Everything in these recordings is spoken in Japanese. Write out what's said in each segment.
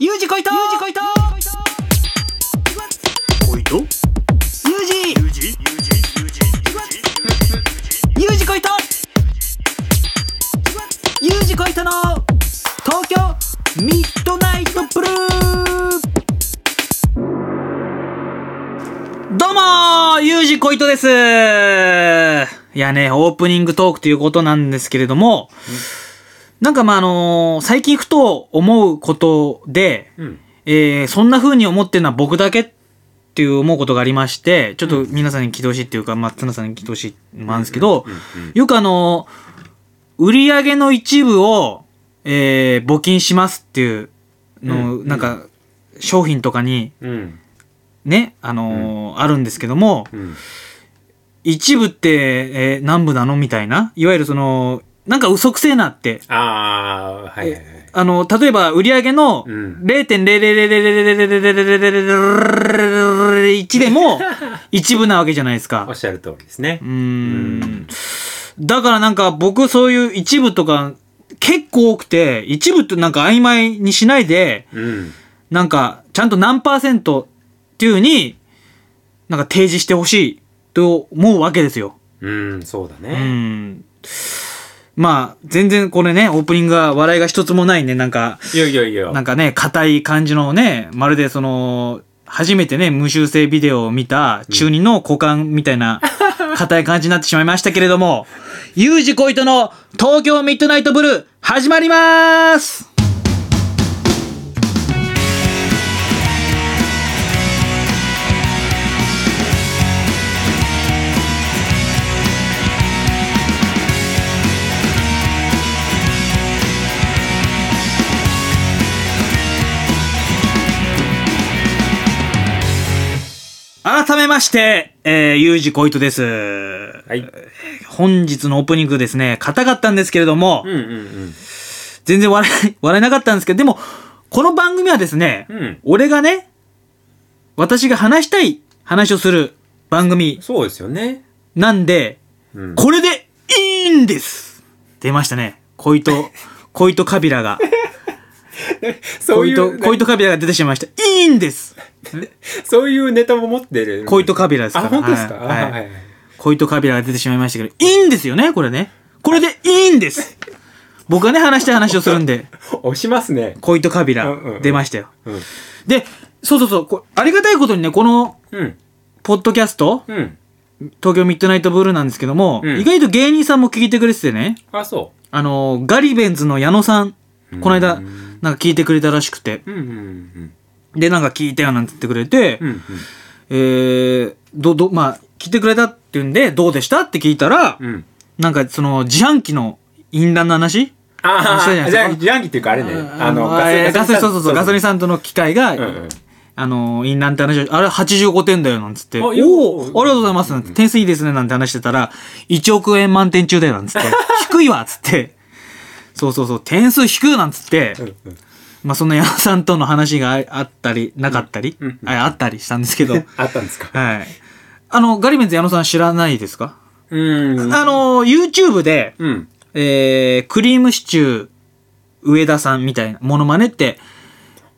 ユージこいとユージこいとこいと？ユージ。ユージ？ユージ？ユージ？ユージ？こいとユージこいとの東京ミッドナイトブルー。どうもー。ユージこいとです。いやね、オープニングトークということなんですけれども、なんかまああのー最近ふと思うことで、うん。えーそんな風に思ってるのは僕だけっていう思うことがありまして、ちょっと皆さんに聞いてほしいっていうか、まあ、さんに聞いてほしいもあるんですけど、よくあのー売り上げの一部を、えー募金しますっていうのを、うん。なんか、商品とかにうん。ね、あのーあるんですけども、うん。一部って、えー何部なのみたいな。いわゆるその、なんか嘘くせえなって。ああはいはいはいあの、例えば売り上げのうん0.0000001でも 一部なわけじゃないですかおっ。しゃる通りですねうーん。だからなんか僕そういう一部とか結構多くて、一部ってなんか曖昧にしないで、うんなんかちゃんと何パーセントっていう風に、なんか提示してほしいと思うわけですよ。うんそうだうねん。まあ、全然これね、オープニングが笑いが一つもないね、なんか、いやいやいや。なんかね、硬い感じのね、まるでその、初めてね、無修正ビデオを見た中二の股間みたいな、硬い感じになってしまいましたけれども、ユージコイトの東京ミッドナイトブルー、始まります改めまして、えー、ユージコイトです。はい本日のオープニングですね、硬かったんですけれども、うんうん全然笑い、笑えなかったんですけど、でも、この番組はですね、うんうん俺がね、私が話したい話をする番組そうですよねなんで、うんこれでいいんです出ましたね。小糸、小糸カビラが。そういう小糸カビラが出てしまいました。いいんです。そういうネタも持ってる。小糸カビラですから。あ本当ですか？はい。はい。あはいはい。小糸カビラが出てしまいましたけど、いいんですよね、これね。これでいいんです。僕がね、話したい話をするんで、押しますね。小糸カビラうんうんうん。出ましたよ。うん。で、そうそうそう、こありがたいことにね、この、うん。ポッドキャスト、うん。東京ミッドナイトブルーなんですけども、うん。意外と芸人さんも聞いてくれててね、あそあの、ガリベンズの矢野さん、この間、うんなんか聞いてくれたらしくて、で、なんか聞いたよなんて言ってくれて、うんうん。えー、ど、ど、まあ、聞いてくれたって言うんで、どうでしたって聞いたら、うん。なんかその、自販機の飲料の話？ああじゃあ自販機っていうかあれね。あのガソリン、そうそうそう、ガソリンささんとの機会が、あの、飲料って話を、あれ85点だよ、なんつって。おおーありがとうございます、なんて。点数いいですね、なんて話してたら、1億円満点中だよ、なんつって。低いわ、つって。そうそうそう、点数低いなんつって、うんうん。まあその矢野さんとの話がああったり、なかったり、ああったりしたんですけど、あったんですか？はい。あの、ガリベンズ矢野さん知らないですか、うん。あの、YouTube で、うん。えー、クリームシチュー上田さんみたいなモノマネって、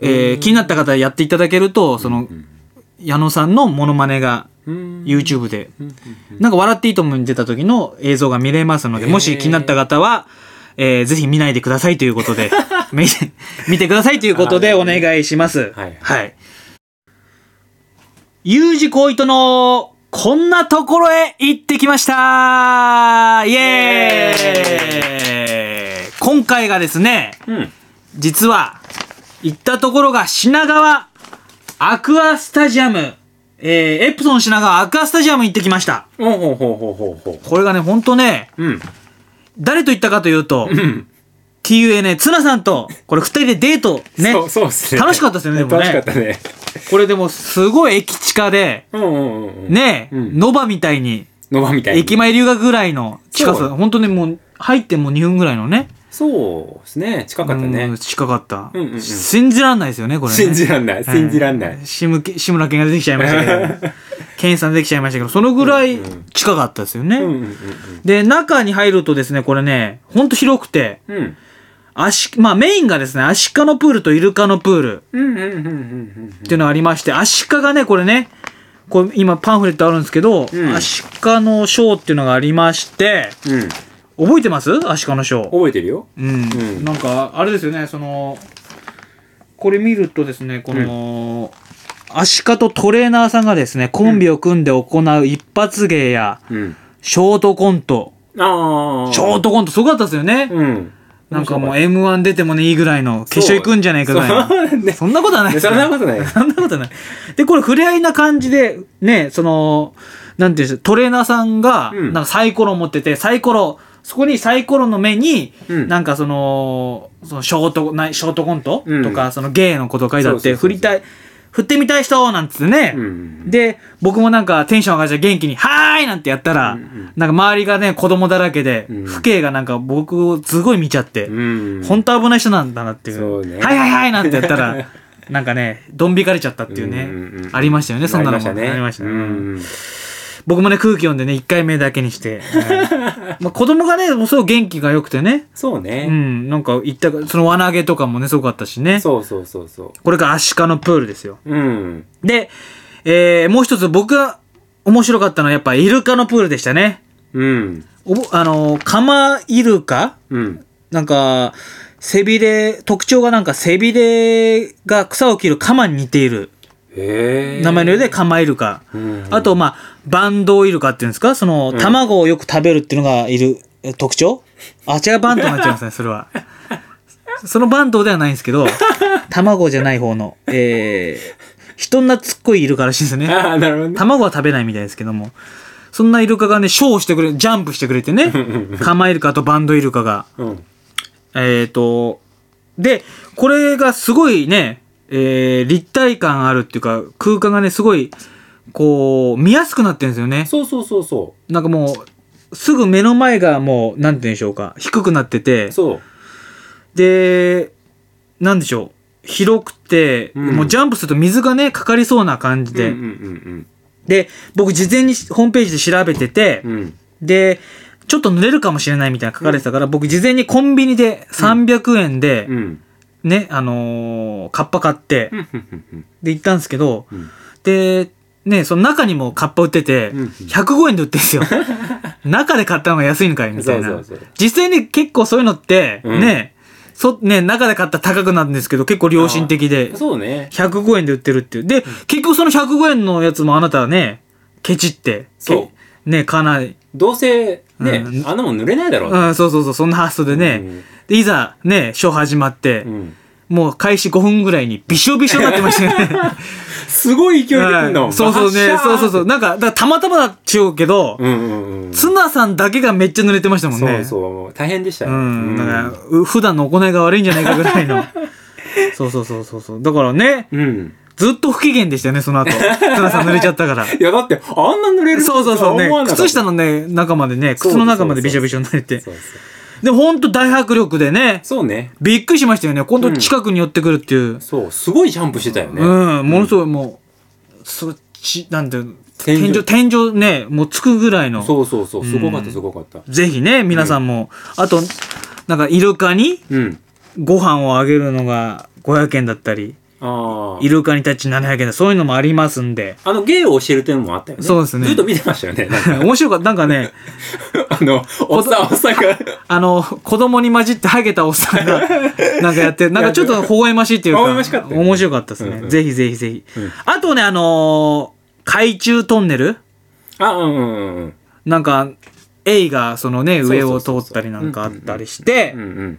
えー、気になった方やっていただけると、その、矢野さんのモノマネがうん YouTube で、うんなんか笑っていいともに出た時の映像が見れますので、もし気になった方は、えー、ぜひ見ないでくださいということで、見て、くださいということでお願いします。はい。はい。U 字工糸の、こんなところへ行ってきました。イエーイ。今回がですね、うん。実は、行ったところが品川アクアスタジアム、えー、エプソン品川アクアスタジアムに行ってきました。ほうほうほうほうほうほこれがね、ほんとね、ううん誰と行ったかというと、うん。っていうね、ツナさんと、これ二人でデート、ね。そうそうっすね。楽しかったですよねでもね。楽しかったね。これでもすごい駅地下で、うんうんうんうん。ね、うん。ノバみたいに、ノバみたいに。駅前留学ぐらいの近さ、そう。ほんとね、もう、入ってもう2分ぐらいのね。そうですね。近かったうねん近かった。うんうんうん。信じらんないですよね、これね。信じらんない。信じらんない。は志村け志村けんが出てきちゃいましたけど、ケンさん出てきちゃいましたけど、そのぐらい近かったですよね。で、中に入るとですね、これね、ほんと広くて、うんうんアシ、まあメインがですね、アシカのプールとイルカのプールっていうのがありまして、アシカがね、これね、これ今パンフレットあるんですけど、うんアシカのショーっていうのがありまして、うん。うん。覚えてます？アシカのショー。覚えてるよ。うん。うんなんか、あれですよね、その、これ見るとですね、この、アシカとトレーナーさんがですね、コンビを組んで行う一発芸や、うん。ショートコント。ああ。ショートコントすごかったですよね。うん。なんかもう M1 出てもね、いいぐらいの、決勝行くんじゃないかぐらいの。そうねそんなことはないですそんなことない。そんなことない。で、これ、触れ合いな感じで、ね、その、なんていうんですかトレーナーさんが、うんなんかサイコロを持ってて、サイコロ、そこにサイコロの目に、うんなんかその、そのショート、なショートコント、うんとか、その芸のこと書いてあって、そうそうそうそう振りたい、振ってみたい人なんつってね、うん。で、僕もなんかテンション上がっちゃ元気に、はーいなんてやったら、うんうんなんか周りがね、子供だらけで、うん父兄がなんか僕をすごい見ちゃって、うん。本当危ない人なんだなっていう。そうねはいはいはいなんてやったら、なんかね、どんびかれちゃったっていうね。ありましたよね、そんなのも。ありましたね。僕もね、空気読んでね、1回目だけにして。は いまあ子供がね、もうすごい元気が良くてね。うそうね。ん、なんか言ったか、その輪投げとかもね、すごかったしね。そうそうそうそこれがアシカのプールですよ。う。うん。で、えー、もう一つ僕が面白かったのはやっぱイルカのプールでしたね。うん。おぼあの、カマイルカ？うん。なんか、背びれ、特徴がなんか背びれが草を切るカマに似ている。名前のようでカマイルカ。うん。あと、まあ、バンドウイルカっていうんですか？その、うん卵をよく食べるっていうのがいるえ特徴？あ、違うバンドになっちゃいますね、それは。そのバンドではないんですけど、卵じゃない方の、えー、人懐っこいイルカらしいですね。ああ、なるほどね。卵は食べないみたいですけども。そんなイルカがね、ショーをしてくれ、ジャンプしてくれてね。カマイルカとバンドイルカが。うん。えっ、と、で、これがすごいね、えー、立体感あるっていうか、空間がね、すごい、こう、見やすくなってるんですよね。そうそうそうそなんかもう、すぐ目の前がもう、なんて言うんでしょうか、低くなっててう。、そう。で、なんでしょう、広くて、うんもうジャンプすると水がね、かかりそうな感じで、うんうんで、僕事前にホームページで調べてて、うんうん。うん。で、ちょっと濡れるかもしれないみたいな書かれてたから、僕事前にコンビニで300円で、うん。ね、あのーカッパ買って、で行ったんですけど、うん。で、ね、その中にもカッパ売ってて、うんうん。105円で売ってんですよ。中で買ったのが安いのかいみたいな。そうそうそう。実際に結構そういうのって、うん。ね、そ、ね、中で買ったら高くなるんですけど、結構良心的で、そうね。105円で売ってるっていう。で、結局その105円のやつもあなたはね、ケチって、そけね、かなり、どうせ、ねう、ん。あんなもん濡れないだろう。うん、そうそうそう、そんな発想でね、うんで、いざ、ね、ショー始まって、うん。もう開始5分ぐらいにびしょびしょになってましたよね。すごい勢いで来んの。はいそうそうね、そうそうそう。なんか、だからたまたまだっちゅうけど、うんうんうん。ツナさんだけがめっちゃ濡れてましたもんね。そうそう。大変でしたよ。うん。だから、う普段の行いが悪いんじゃないかぐらいの。そうそうそうそうそう。だからね、うん。ずっと不機嫌でしたよね、その後。ツナさん濡れちゃったから。いや、だって、あんな濡れるそうそうそうね靴下のね、中までね、靴の中までびしょびしょになれて。そうそう。で、ほんと大迫力でね、そうね。びっくりしましたよね。今度近くに寄ってくるっていう。そう、すごいジャンプしてたよね。うん、ものすごいもう、そち、なんていうの天井天井、ね、もうつくぐらいの。そうそうそう。すごかっうんた、すごかった。ぜひね、皆さんも。あと、なんか、イルカにうん。ご飯をあげるのが500円だったり。イルカにタッチ700円だそういうのもありますんで。あの、芸を教える点もあったよね。そうですねずっと見てましたよね。面白かった。なんかね、あの、おっさん、おっさんが。あの、子供に混じってハゲたおっさんが、なんかやって、なんかちょっと微笑ましいっていうか、ましかったよね面白かったですね。うんうんぜひぜひぜひ。うんあとね、あのー海中トンネル？あ、うんうんうんなんか、エイがそのね、上を通ったりなんかあったりしてうん。う、んうん。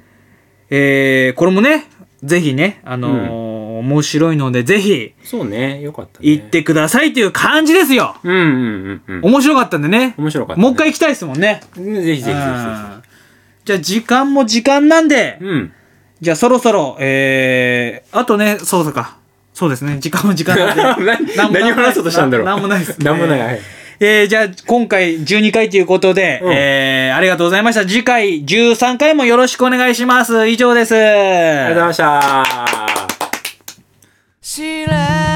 えー、これもね、ぜひね、あのー面白いので、ぜひ、そうね。よかったね。行ってくださいという感じですよ。うんうんうんうん。面白かったんでね。面白かったね。もう一回行きたいですもんね。うんぜひぜひぜひじゃあ時間も時間なんで、ひ。うん。じゃあそろそろ、えー、あとね、そうそうか。そうですね。時間も時間なんで。何話そうとしたんだろう。ななんもないです。なんもない。えーはいえー、じゃあ、今回12回ということで、うんえー、ありがとうございました。次回13回もよろしくお願いします。以上です。ありがとうございました。起来。